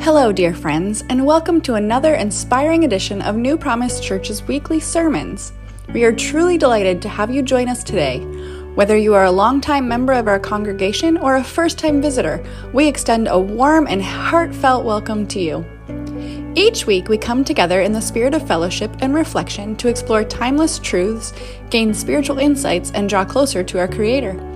Hello, dear friends, and welcome to another inspiring edition of New Promise Church's weekly sermons. We are truly delighted to have you join us today. Whether you are a longtime member of our congregation or a first time visitor, we extend a warm and heartfelt welcome to you. Each week, we come together in the spirit of fellowship and reflection to explore timeless truths, gain spiritual insights, and draw closer to our Creator.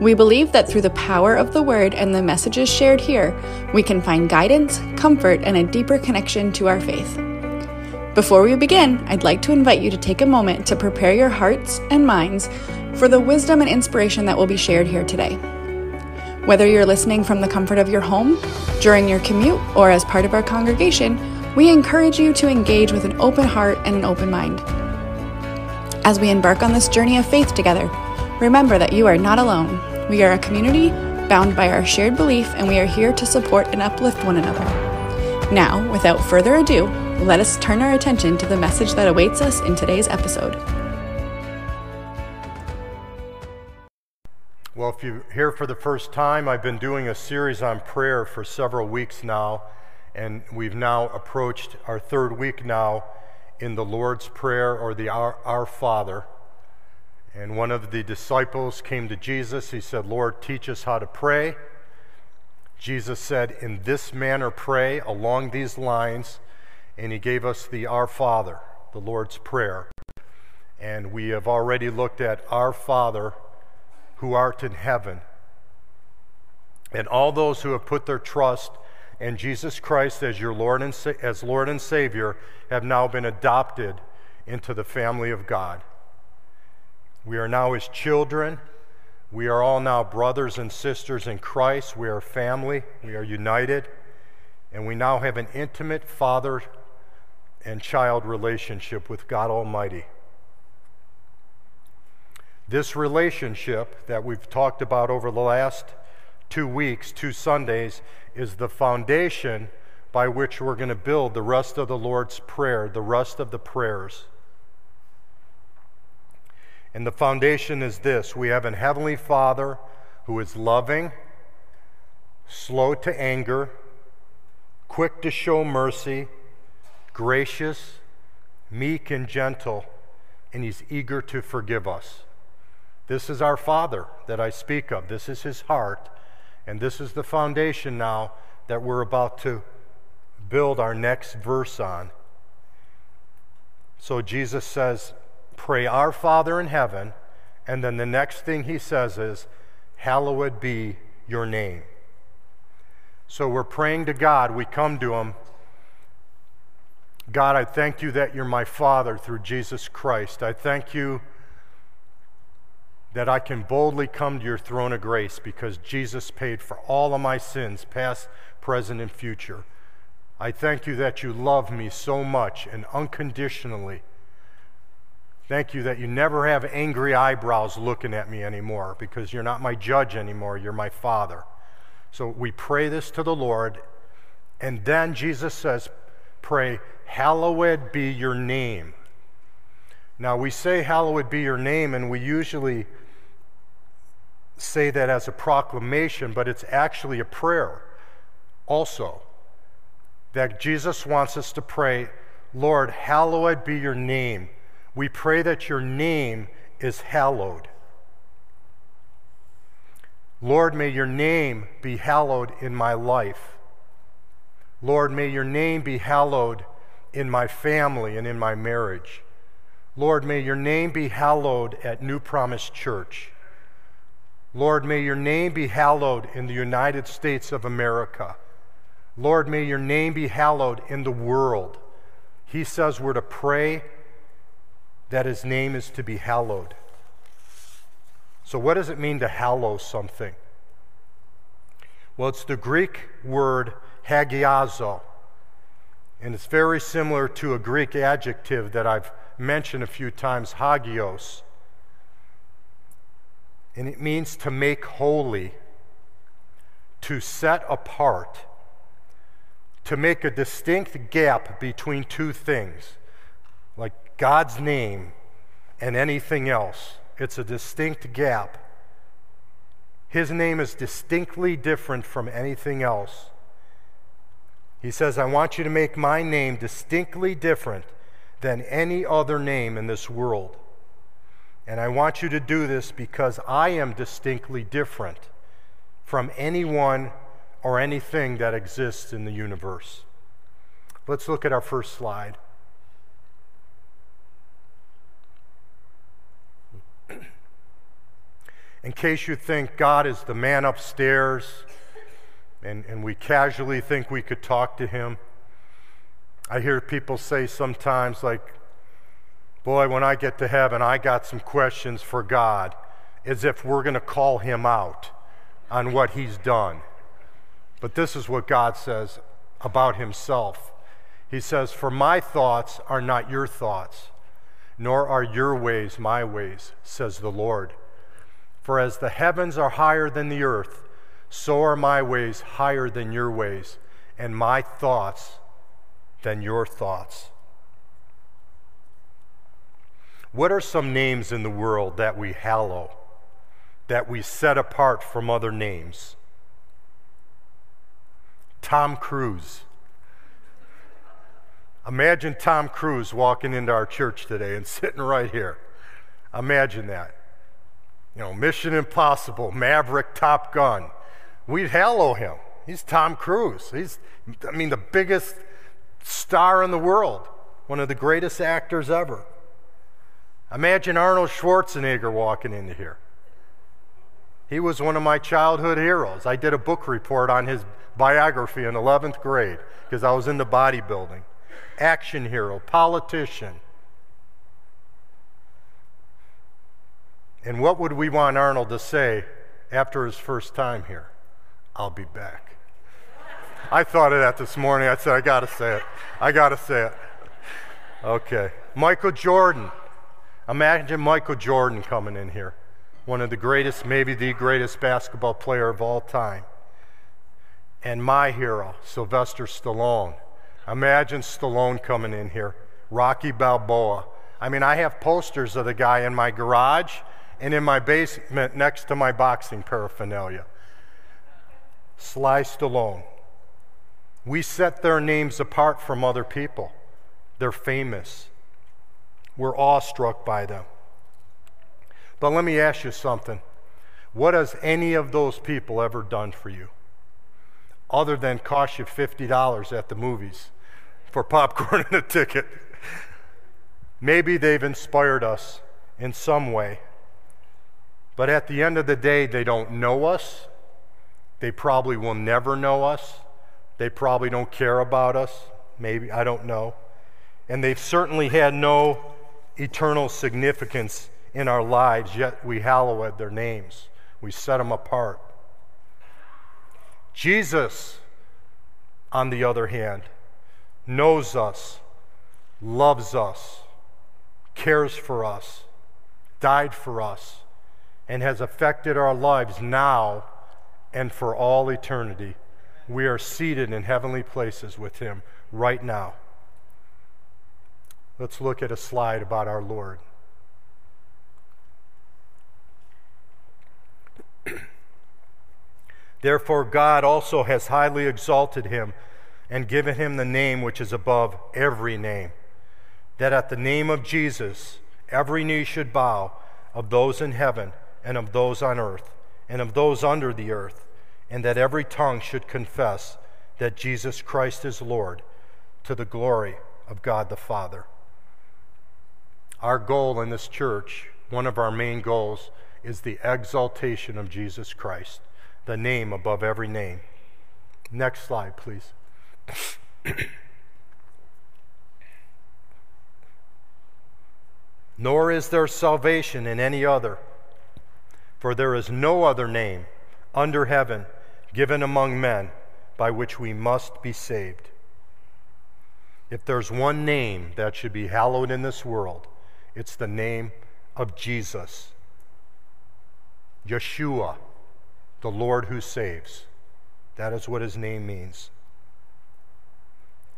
We believe that through the power of the Word and the messages shared here, we can find guidance, comfort, and a deeper connection to our faith. Before we begin, I'd like to invite you to take a moment to prepare your hearts and minds for the wisdom and inspiration that will be shared here today. Whether you're listening from the comfort of your home, during your commute, or as part of our congregation, we encourage you to engage with an open heart and an open mind. As we embark on this journey of faith together, Remember that you are not alone. We are a community bound by our shared belief, and we are here to support and uplift one another. Now, without further ado, let us turn our attention to the message that awaits us in today's episode. Well, if you're here for the first time, I've been doing a series on prayer for several weeks now, and we've now approached our third week now in the Lord's Prayer or the Our, our Father. And one of the disciples came to Jesus. He said, Lord, teach us how to pray. Jesus said, In this manner pray along these lines. And he gave us the Our Father, the Lord's Prayer. And we have already looked at Our Father who art in heaven. And all those who have put their trust in Jesus Christ as your Lord and, as Lord and Savior have now been adopted into the family of God. We are now his children. We are all now brothers and sisters in Christ. We are family. We are united. And we now have an intimate father and child relationship with God Almighty. This relationship that we've talked about over the last two weeks, two Sundays, is the foundation by which we're going to build the rest of the Lord's Prayer, the rest of the prayers. And the foundation is this we have an Heavenly Father who is loving, slow to anger, quick to show mercy, gracious, meek, and gentle, and He's eager to forgive us. This is our Father that I speak of. This is His heart. And this is the foundation now that we're about to build our next verse on. So Jesus says, pray, Our Father in heaven, and then the next thing he says is, Hallowed be your name. So we're praying to God. We come to him. God, I thank you that you're my Father through Jesus Christ. I thank you that I can boldly come to your throne of grace because Jesus paid for all of my sins, past, present, and future. I thank you that you love me so much and unconditionally. Thank you that you never have angry eyebrows looking at me anymore because you're not my judge anymore, you're my father. So we pray this to the Lord, and then Jesus says, Pray, hallowed be your name. Now we say, Hallowed be your name, and we usually say that as a proclamation, but it's actually a prayer also. That Jesus wants us to pray, Lord, hallowed be your name we pray that your name is hallowed. Lord, may your name be hallowed in my life. Lord, may your name be hallowed in my family and in my marriage. Lord, may your name be hallowed at New Promise Church. Lord, may your name be hallowed in the United States of America. Lord, may your name be hallowed in the world. He says we're to pray that his name is to be hallowed. So, what does it mean to hallow something? Well, it's the Greek word hagiazo, and it's very similar to a Greek adjective that I've mentioned a few times, hagios. And it means to make holy, to set apart, to make a distinct gap between two things. God's name and anything else. It's a distinct gap. His name is distinctly different from anything else. He says, I want you to make my name distinctly different than any other name in this world. And I want you to do this because I am distinctly different from anyone or anything that exists in the universe. Let's look at our first slide. In case you think God is the man upstairs and, and we casually think we could talk to him, I hear people say sometimes, like, boy, when I get to heaven, I got some questions for God, as if we're going to call him out on what he's done. But this is what God says about himself. He says, For my thoughts are not your thoughts, nor are your ways my ways, says the Lord. For as the heavens are higher than the earth, so are my ways higher than your ways, and my thoughts than your thoughts. What are some names in the world that we hallow, that we set apart from other names? Tom Cruise. Imagine Tom Cruise walking into our church today and sitting right here. Imagine that. You know, Mission Impossible, Maverick, Top Gun. We'd hallow him. He's Tom Cruise. He's, I mean, the biggest star in the world, one of the greatest actors ever. Imagine Arnold Schwarzenegger walking into here. He was one of my childhood heroes. I did a book report on his biography in 11th grade because I was into bodybuilding. Action hero, politician. And what would we want Arnold to say after his first time here? I'll be back. I thought of that this morning. I said, I got to say it. I got to say it. Okay. Michael Jordan. Imagine Michael Jordan coming in here. One of the greatest, maybe the greatest basketball player of all time. And my hero, Sylvester Stallone. Imagine Stallone coming in here. Rocky Balboa. I mean, I have posters of the guy in my garage and in my basement next to my boxing paraphernalia. Sly Stallone. We set their names apart from other people. They're famous. We're awestruck by them. But let me ask you something. What has any of those people ever done for you? Other than cost you $50 at the movies for popcorn and a ticket. Maybe they've inspired us in some way. But at the end of the day, they don't know us. They probably will never know us. They probably don't care about us. Maybe, I don't know. And they've certainly had no eternal significance in our lives, yet we hallow their names. We set them apart. Jesus, on the other hand, knows us, loves us, cares for us, died for us, and has affected our lives now and for all eternity we are seated in heavenly places with him right now. Let's look at a slide about our Lord. Therefore, God also has highly exalted him and given him the name which is above every name, that at the name of Jesus every knee should bow of those in heaven and of those on earth and of those under the earth and that every tongue should confess that Jesus Christ is Lord to the glory of God the Father. Our goal in this church, one of our main goals, is the exaltation of Jesus Christ, the name above every name. Next slide, please. Nor is there salvation in any other, for there is no other name under heaven given among men by which we must be saved. If there's one name that should be hallowed in this world, it's the name of Jesus. Yeshua, the Lord who saves. That is what his name means.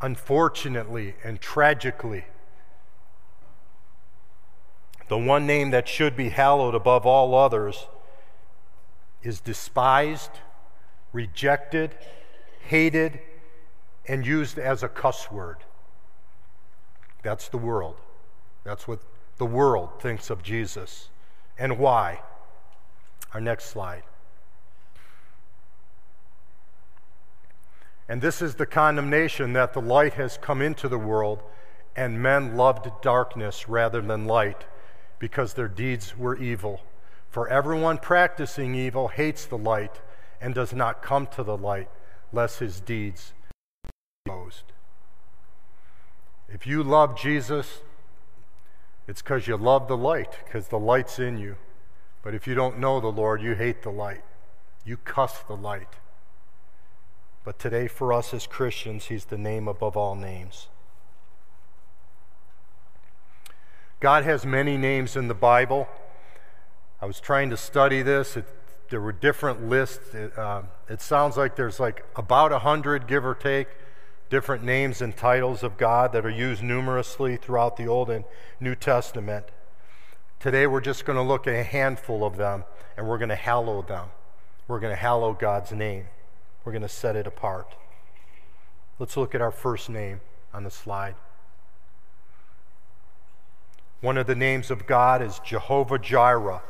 Unfortunately and tragically, the one name that should be hallowed above all others is despised, rejected, hated, and used as a cuss word. That's the world. That's what the world thinks of Jesus. And why? Our next slide. And this is the condemnation that the light has come into the world, and men loved darkness rather than light, because their deeds were evil. For everyone practicing evil hates the light and does not come to the light, lest his deeds be exposed. If you love Jesus, it's because you love the light, because the light's in you. But if you don't know the Lord, you hate the light. You cuss the light. But today, for us as Christians, He's the name above all names. God has many names in the Bible. I was trying to study this. It, there were different lists. It, uh, it sounds like there's like about a hundred, give or take, different names and titles of God that are used numerously throughout the Old and New Testament. Today, we're just going to look at a handful of them and we're going to hallow them. We're going to hallow God's name. We're going to set it apart. Let's look at our first name on the slide. One of the names of God is Jehovah Jireh.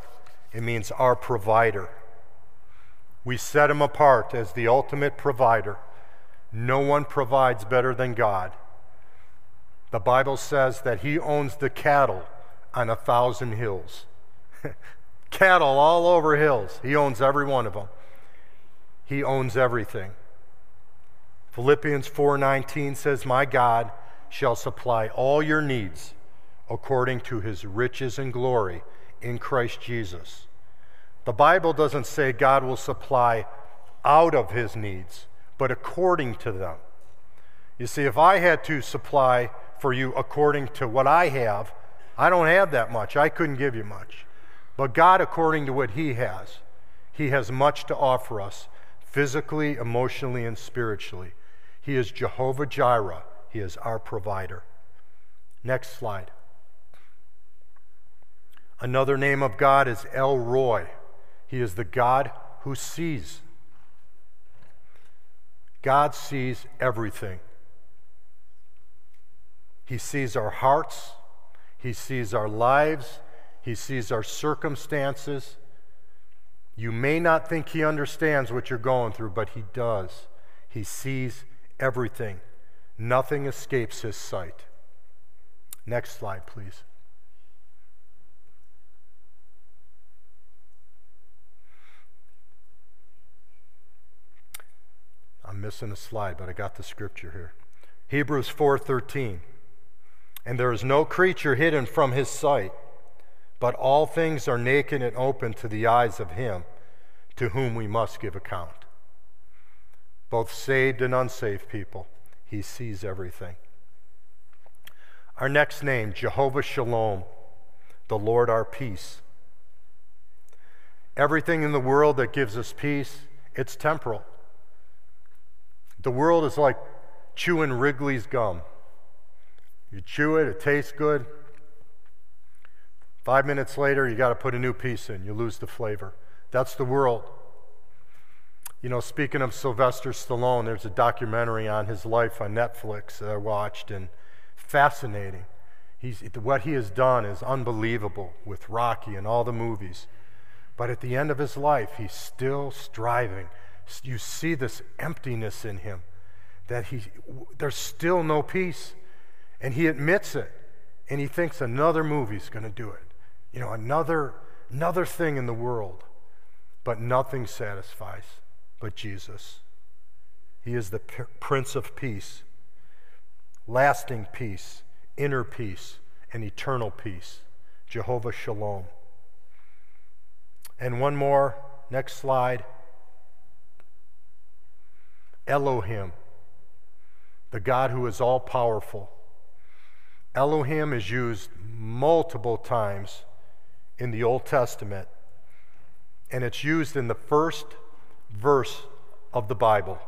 It means our provider. We set him apart as the ultimate provider. No one provides better than God. The Bible says that he owns the cattle on a thousand hills. cattle all over hills. He owns every one of them. He owns everything. Philippians 4:19 says, "My God shall supply all your needs according to his riches and glory in Christ Jesus." The Bible doesn't say God will supply out of his needs, but according to them. You see, if I had to supply for you according to what I have, I don't have that much. I couldn't give you much. But God, according to what He has, He has much to offer us physically, emotionally, and spiritually. He is Jehovah Jireh, He is our provider. Next slide. Another name of God is El Roi. He is the God who sees. God sees everything. He sees our hearts, He sees our lives, He sees our circumstances, you may not think he understands what you're going through, but he does. He sees everything, nothing escapes his sight. Next slide, please. Missing a slide, but I got the scripture here. Hebrews 4:13. And there is no creature hidden from his sight but all things are naked and open to the eyes of him to whom we must give account. Both saved and unsaved people, he sees everything. Our next name, Jehovah Shalom, the Lord our peace. Everything in the world that gives us peace, it's temporal. The world is like chewing Wrigley's gum. You chew it, it tastes good, Five minutes later, you got to put a new piece in. You lose the flavor. That's the world. You know, speaking of Sylvester Stallone, there's a documentary on his life on Netflix that I watched, and fascinating. He's, what he has done is unbelievable with Rocky and all the movies. But at the end of his life, he's still striving. You see this emptiness in him, that he, there's still no peace. And he admits it, and he thinks another movie's going to do it you know, another, another thing in the world. But nothing satisfies but Jesus. He is the Prince of Peace, lasting peace, inner peace, and eternal peace. Jehovah Shalom. And one more, next slide. Elohim, the God who is all powerful. Elohim is used multiple times in the Old Testament, and it's used in the first verse of the Bible.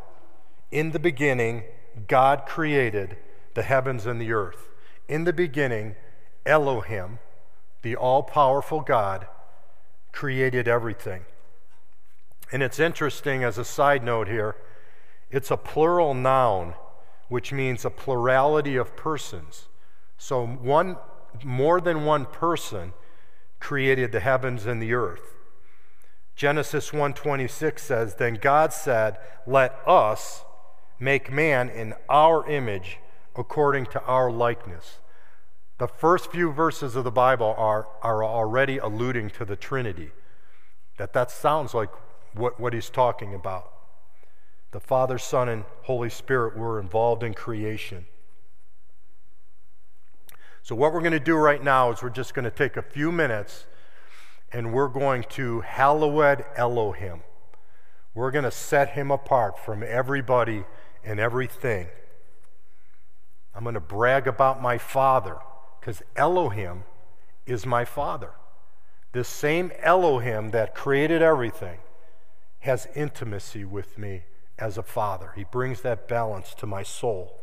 In the beginning, God created the heavens and the earth. In the beginning, Elohim, the all powerful God, created everything. And it's interesting as a side note here, it's a plural noun, which means a plurality of persons. So one more than one person created the heavens and the earth. Genesis 1:26 says, "Then God said, let us make man in our image according to our likeness." The first few verses of the Bible are, are already alluding to the Trinity. That that sounds like what, what he's talking about. The Father, Son, and Holy Spirit were involved in creation. So, what we're going to do right now is we're just going to take a few minutes and we're going to hallowed Elohim. We're going to set him apart from everybody and everything. I'm going to brag about my Father because Elohim is my Father. This same Elohim that created everything has intimacy with me as a father. He brings that balance to my soul.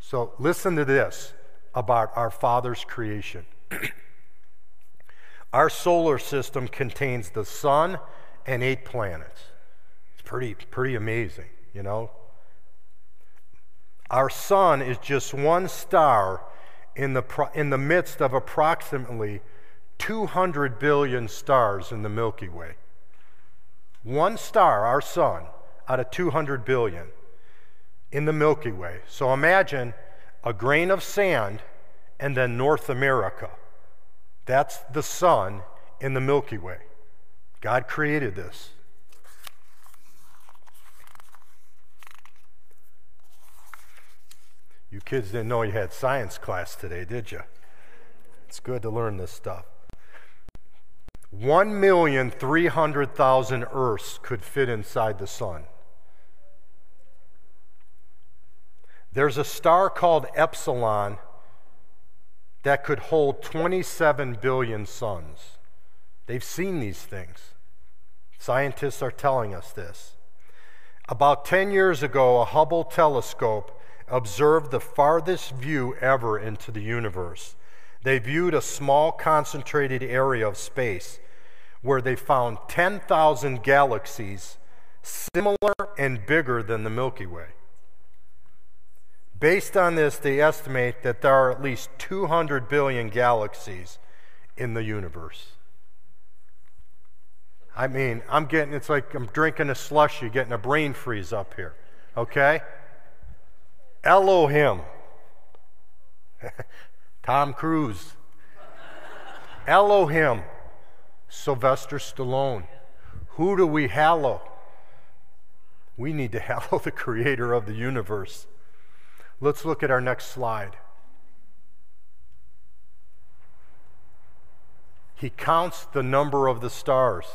So listen to this about our Father's creation. our solar system contains the sun and eight planets. It's pretty, pretty amazing, you know. Our sun is just one star in the, pro- in the midst of approximately 200 billion stars in the Milky Way. One star, our sun, out of 200 billion in the Milky Way. So imagine a grain of sand and then North America. That's the sun in the Milky Way. God created this. You kids didn't know you had science class today, did you? It's good to learn this stuff. 1,300,000 Earths could fit inside the sun. There's a star called Epsilon that could hold 27 billion suns. They've seen these things. Scientists are telling us this. About 10 years ago, a Hubble telescope observed the farthest view ever into the universe. They viewed a small concentrated area of space where they found 10,000 galaxies similar and bigger than the Milky Way. Based on this, they estimate that there are at least 200 billion galaxies in the universe. I mean, I'm getting, it's like I'm drinking a slushy, getting a brain freeze up here. Okay? Elohim. Tom Cruise. Elohim. Sylvester Stallone. Who do we hallow? We need to hallow the creator of the universe. Let's look at our next slide. He counts the number of the stars.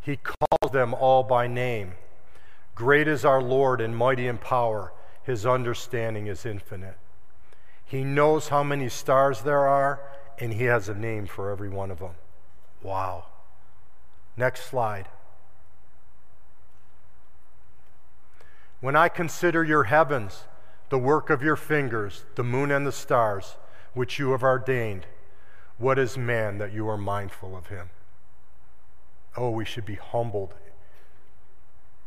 He calls them all by name. Great is our Lord and mighty in power. His understanding is infinite. He knows how many stars there are, and He has a name for every one of them. Wow. Next slide. When I consider your heavens, the work of your fingers, the moon and the stars, which you have ordained, what is man that you are mindful of him? Oh, we should be humbled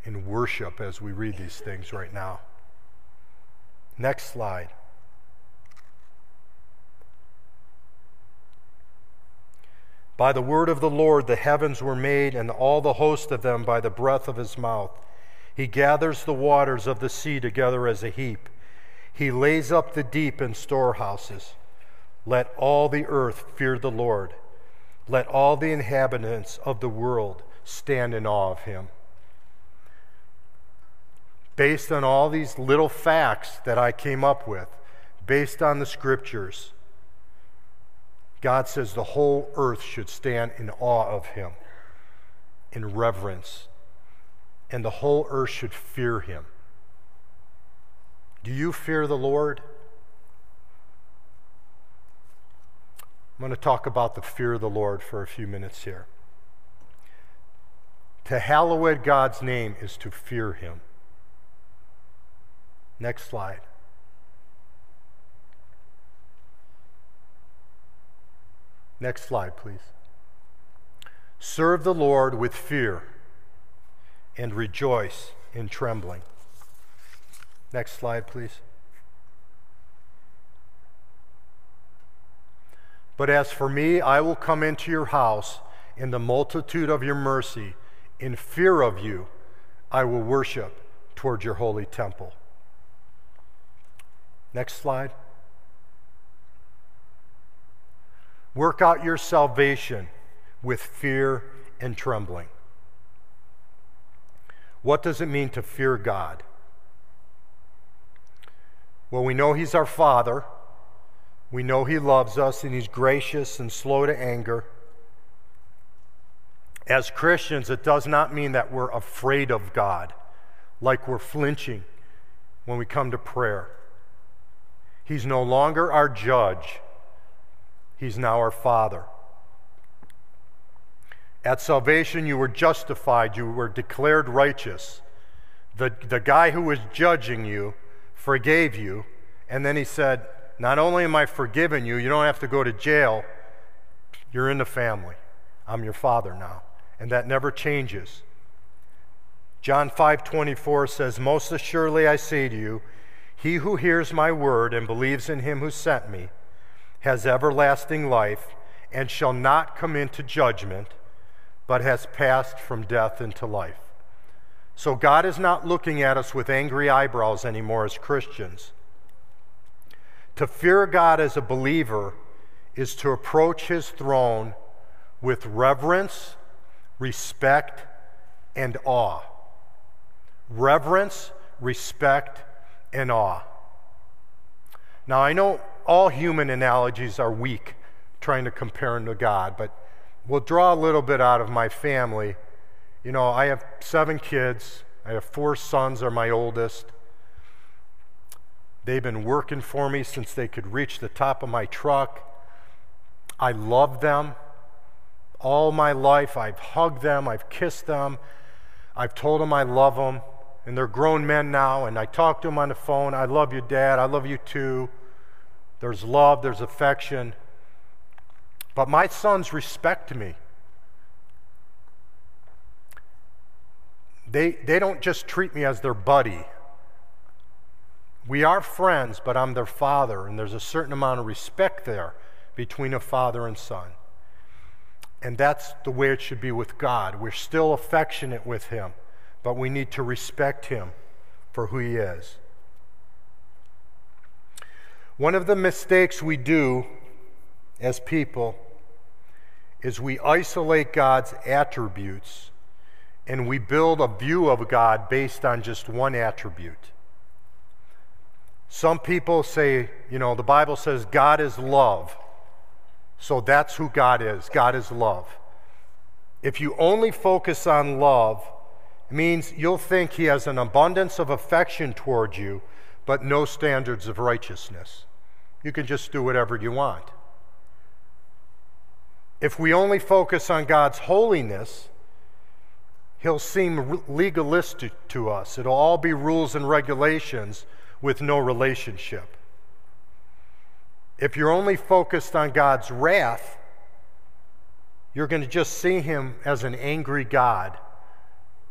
in worship as we read these things right now. Next slide. By the word of the Lord the heavens were made, and all the host of them by the breath of his mouth. He gathers the waters of the sea together as a heap. He lays up the deep in storehouses. Let all the earth fear the Lord. Let all the inhabitants of the world stand in awe of him based on all these little facts that I came up with, based on the scriptures, God says the whole earth should stand in awe of him, in reverence, and the whole earth should fear him. Do you fear the Lord? I'm going to talk about the fear of the Lord for a few minutes here. To hallowed God's name is to fear him. Next slide. Next slide, please. Serve the Lord with fear and rejoice in trembling. Next slide, please. But as for me, I will come into your house in the multitude of your mercy. In fear of you, I will worship toward your holy temple. Next slide. Work out your salvation with fear and trembling. What does it mean to fear God? Well, we know He's our Father. We know He loves us and He's gracious and slow to anger. As Christians, it does not mean that we're afraid of God, like we're flinching when we come to prayer. He's no longer our judge, He's now our Father. At salvation, you were justified, you were declared righteous. The, the guy who was judging you forgave you, and then he said, Not only am I forgiven you, you don't have to go to jail, you're in the family. I'm your father now. And that never changes. John 5:24 says, "Most assuredly I say to you, he who hears my word and believes in him who sent me has everlasting life and shall not come into judgment, but has passed from death into life." So God is not looking at us with angry eyebrows anymore as Christians. To fear God as a believer is to approach his throne with reverence, respect, and awe. Reverence, respect, and awe. Now, I know all human analogies are weak trying to compare him to God, but we'll draw a little bit out of my family you know, I have seven kids. I have four sons, are my oldest. They've been working for me since they could reach the top of my truck. I love them. All my life, I've hugged them, I've kissed them, I've told them I love them. And they're grown men now, and I talk to them on the phone. I love you, Dad. I love you too. There's love, there's affection. But my sons respect me. They, they don't just treat me as their buddy. We are friends, but I'm their father, and there's a certain amount of respect there between a father and son. And that's the way it should be with God. We're still affectionate with Him, but we need to respect Him for who He is. One of the mistakes we do as people is we isolate God's attributes and we build a view of God based on just one attribute. Some people say, you know, the Bible says God is love. So that's who God is. God is love. If you only focus on love, it means you'll think He has an abundance of affection towards you, but no standards of righteousness. You can just do whatever you want. If we only focus on God's holiness, he'll seem legalistic to us. It'll all be rules and regulations with no relationship. If you're only focused on God's wrath, you're going to just see him as an angry God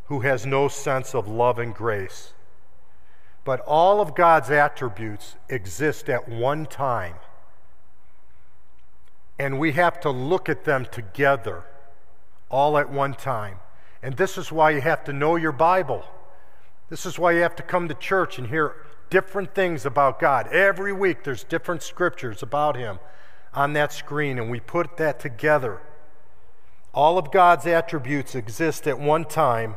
who has no sense of love and grace. But all of God's attributes exist at one time. And we have to look at them together, all at one time. And this is why you have to know your Bible. This is why you have to come to church and hear different things about God. Every week there's different scriptures about Him on that screen, and we put that together. All of God's attributes exist at one time,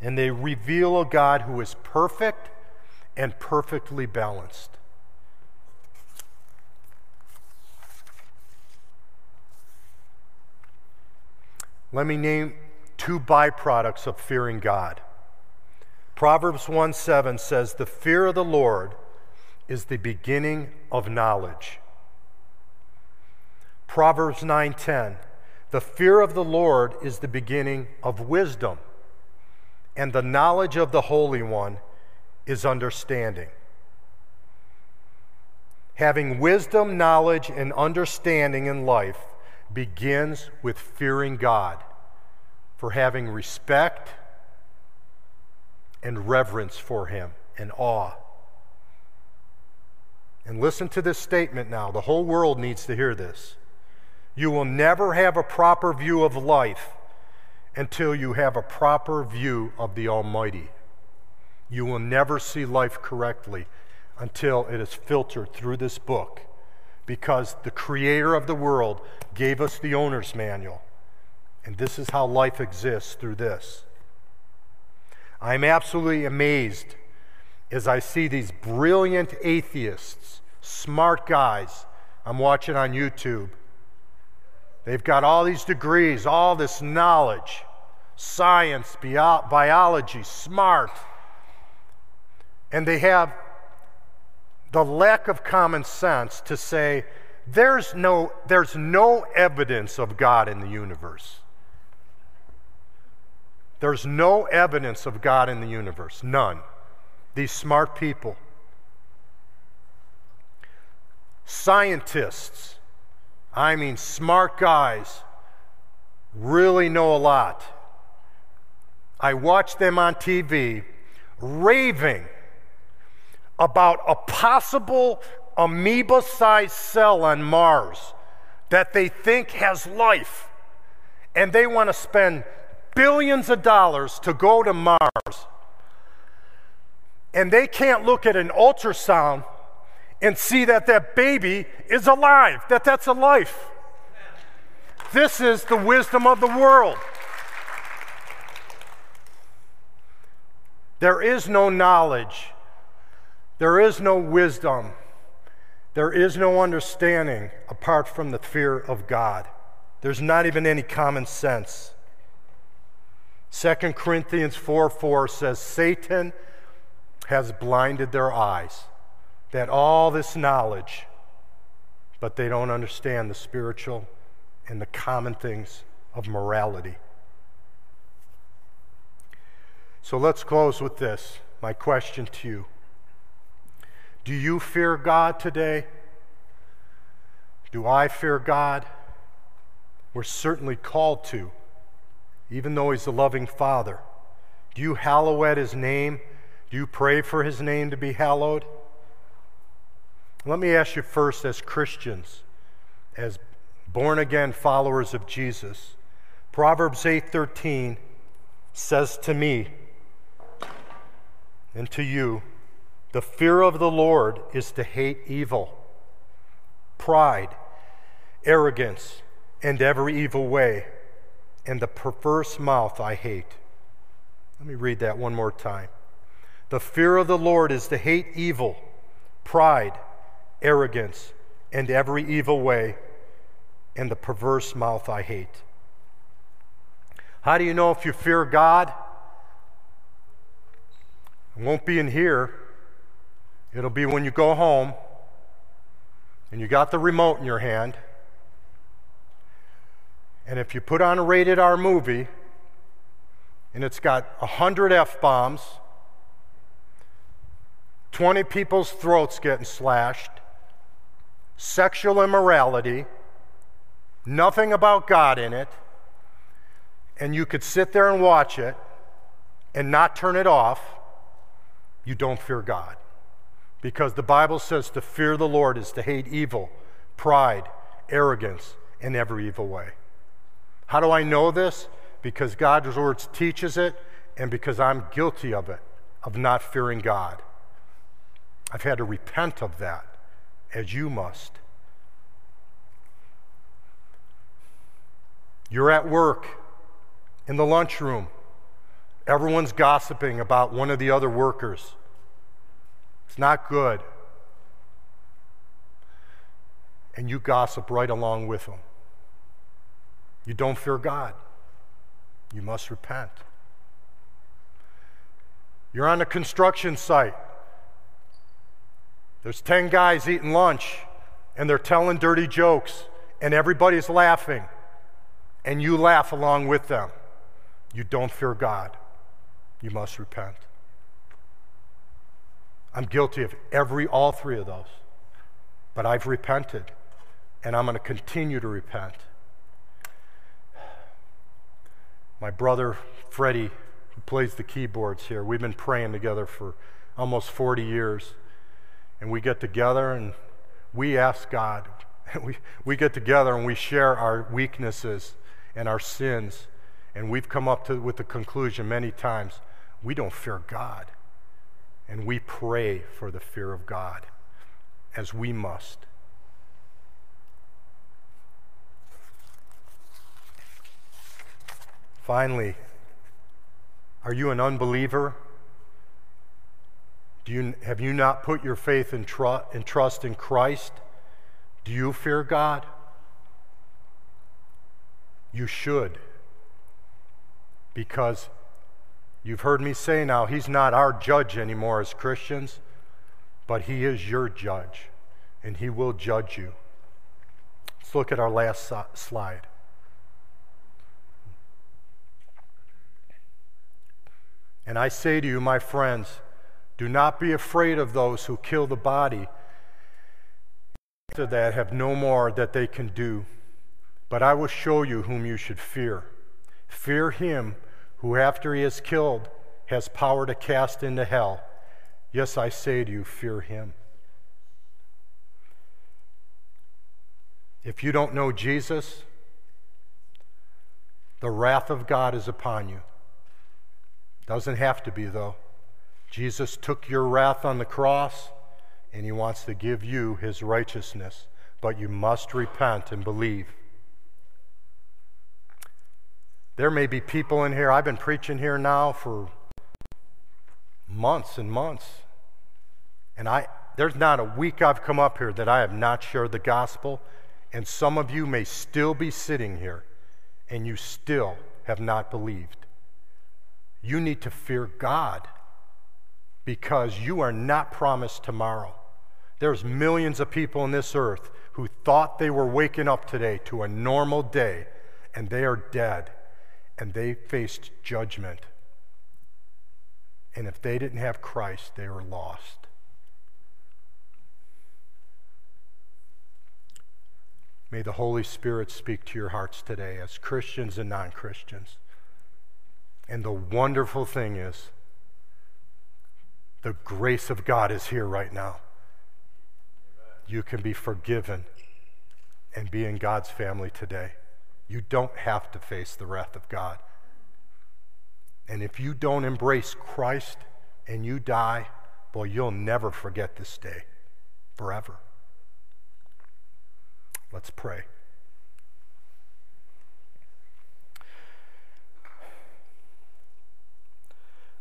and they reveal a God who is perfect and perfectly balanced. Let me name two byproducts of fearing God. Proverbs 1 7 says, The fear of the Lord is the beginning of knowledge. Proverbs 9:10 The fear of the Lord is the beginning of wisdom and the knowledge of the Holy One is understanding. Having wisdom, knowledge and understanding in life begins with fearing God for having respect and reverence for him and awe And listen to this statement now. The whole world needs to hear this. You will never have a proper view of life until you have a proper view of the Almighty. You will never see life correctly until it is filtered through this book because the creator of the world gave us the owner's manual. And this is how life exists through this. I'm absolutely amazed as I see these brilliant atheists, smart guys I'm watching on YouTube. They've got all these degrees, all this knowledge, science, bio- biology, smart. And they have the lack of common sense to say there's no, there's no evidence of God in the universe. There's no evidence of God in the universe. None. These smart people. Scientists, I mean, smart guys, really know a lot. I watch them on TV raving about a possible amoeba sized cell on Mars that they think has life. And they want to spend billions of dollars to go to Mars. And they can't look at an ultrasound and see that that baby is alive, that that's a life. This is the wisdom of the world. There is no knowledge there is no wisdom. There is no understanding apart from the fear of God. There's not even any common sense. 2 Corinthians 4 4 says, Satan has blinded their eyes, that all this knowledge, but they don't understand the spiritual and the common things of morality. So let's close with this. My question to you. Do you fear God today? Do I fear God? We're certainly called to, even though He's a loving Father. Do you hallow at His name? Do you pray for His name to be hallowed? Let me ask you first, as Christians, as born again followers of Jesus, Proverbs 8:13 says to me and to you, the fear of the Lord is to hate evil, pride, arrogance, and every evil way, and the perverse mouth I hate. Let me read that one more time. The fear of the Lord is to hate evil, pride, arrogance, and every evil way, and the perverse mouth I hate. How do you know if you fear God? It won't be in here. It'll be when you go home and you got the remote in your hand. And if you put on a rated R movie and it's got 100 F bombs, 20 people's throats getting slashed, sexual immorality, nothing about God in it, and you could sit there and watch it and not turn it off, you don't fear God. Because the Bible says to fear the Lord is to hate evil, pride, arrogance, and every evil way. How do I know this? Because God's word teaches it, and because I'm guilty of it, of not fearing God. I've had to repent of that, as you must. You're at work, in the lunchroom. Everyone's gossiping about one of the other workers. It's not good. And you gossip right along with them. You don't fear God. You must repent. You're on a construction site. There's 10 guys eating lunch, and they're telling dirty jokes, and everybody's laughing, and you laugh along with them. You don't fear God. You must repent. I'm guilty of every, all three of those. But I've repented, and I'm going to continue to repent. My brother, Freddie, who plays the keyboards here, we've been praying together for almost 40 years. and we get together and we ask God. We, we get together and we share our weaknesses and our sins. And we've come up to, with the conclusion many times we don't fear God. And we pray for the fear of God as we must. Finally, are you an unbeliever? Do you, have you not put your faith and, and trust in Christ? Do you fear God? You should. Because you've heard me say now, He's not our judge anymore as Christians, but He is your judge, and He will judge you. Let's look at our last slide. And I say to you, my friends, do not be afraid of those who kill the body. After that, have no more that they can do. But I will show you whom you should fear. Fear him who, after he is killed, has power to cast into hell. Yes, I say to you, fear him. If you don't know Jesus, the wrath of God is upon you. Doesn't have to be, though. Jesus took your wrath on the cross, and he wants to give you his righteousness. But you must repent and believe. There may be people in here, I've been preaching here now for months and months. And I, there's not a week I've come up here that I have not shared the gospel. And some of you may still be sitting here, and you still have not believed. You need to fear God because you are not promised tomorrow. There's millions of people on this earth who thought they were waking up today to a normal day, and they are dead, and they faced judgment. And if they didn't have Christ, they were lost. May the Holy Spirit speak to your hearts today as Christians and non Christians. And the wonderful thing is, the grace of God is here right now. You can be forgiven and be in God's family today. You don't have to face the wrath of God. And if you don't embrace Christ and you die, boy, you'll never forget this day forever. Let's pray.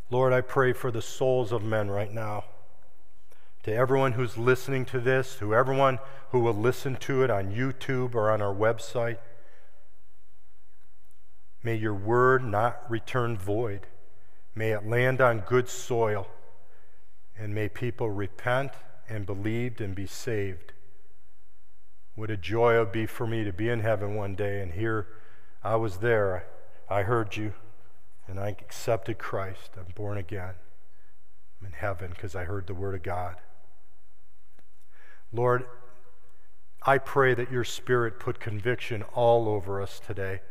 Lord, I pray for the souls of men right now. To everyone who's listening to this, to everyone who will listen to it on YouTube or on our website, may your word not return void. May it land on good soil. And may people repent and believe and be saved. What a joy it would be for me to be in heaven one day and hear I was there. I heard you and I accepted Christ. I'm born again. I'm in heaven because I heard the Word of God. Lord, I pray that your Spirit put conviction all over us today.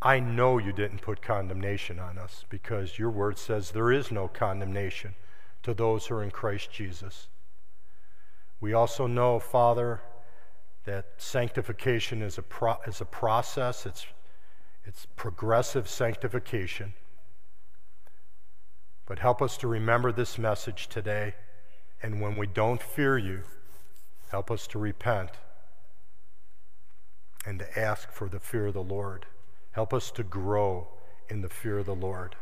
I know you didn't put condemnation on us because your word says there is no condemnation to those who are in Christ Jesus. We also know, Father, that sanctification is a, pro- is a process, it's it's progressive sanctification. But help us to remember this message today. And when we don't fear you, help us to repent and to ask for the fear of the Lord. Help us to grow in the fear of the Lord.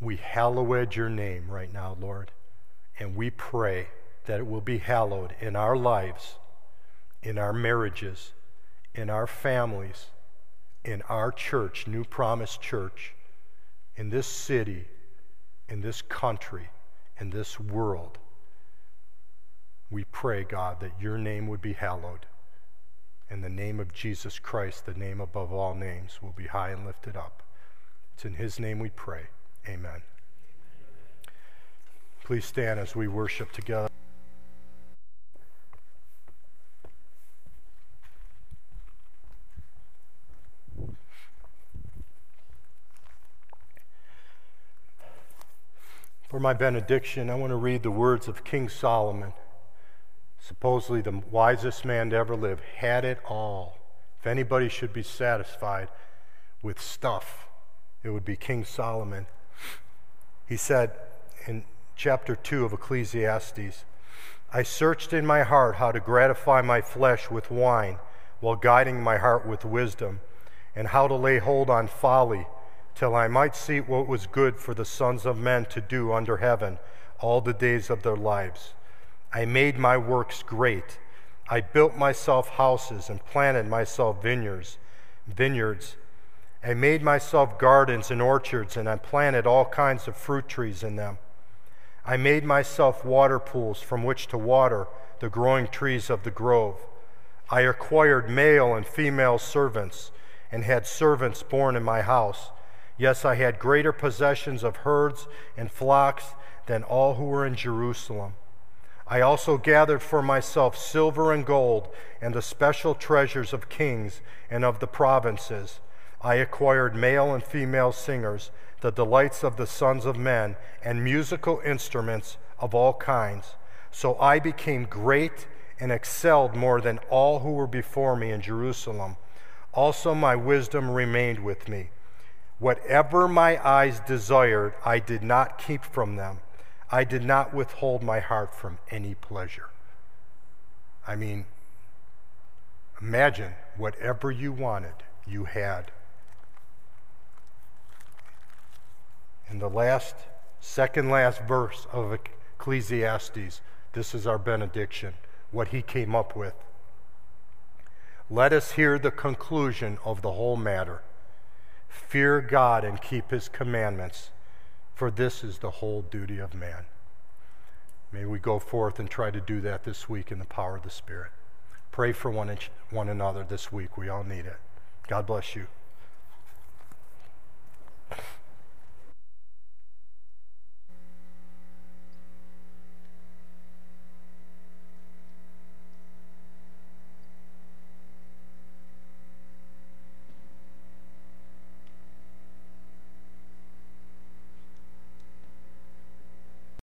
We hallowed your name right now, Lord, and we pray that it will be hallowed in our lives, in our marriages, in our families, in our church, New Promise Church, in this city, in this country, in this world. We pray, God, that your name would be hallowed. And the name of Jesus Christ, the name above all names, will be high and lifted up. It's in his name we pray. Amen. Please stand as we worship together. For my benediction, I want to read the words of King Solomon, supposedly the wisest man to ever live, had it all. If anybody should be satisfied with stuff, it would be King Solomon. He said in chapter 2 of Ecclesiastes, I searched in my heart how to gratify my flesh with wine while guiding my heart with wisdom, and how to lay hold on folly till I might see what was good for the sons of men to do under heaven all the days of their lives. I made my works great. I built myself houses and planted myself vineyards, vineyards. I made myself gardens and orchards, and I planted all kinds of fruit trees in them. I made myself water pools from which to water the growing trees of the grove. I acquired male and female servants, and had servants born in my house. Yes, I had greater possessions of herds and flocks than all who were in Jerusalem. I also gathered for myself silver and gold and the special treasures of kings and of the provinces. I acquired male and female singers, the delights of the sons of men, and musical instruments of all kinds. So I became great and excelled more than all who were before me in Jerusalem. Also, my wisdom remained with me Whatever my eyes desired, I did not keep from them. I did not withhold my heart from any pleasure. I mean, imagine whatever you wanted, you had. In the last, second last verse of Ecclesiastes, this is our benediction, what he came up with. Let us hear the conclusion of the whole matter. Fear God and keep his commandments, for this is the whole duty of man. May we go forth and try to do that this week in the power of the Spirit. Pray for one, one another this week. We all need it. God bless you.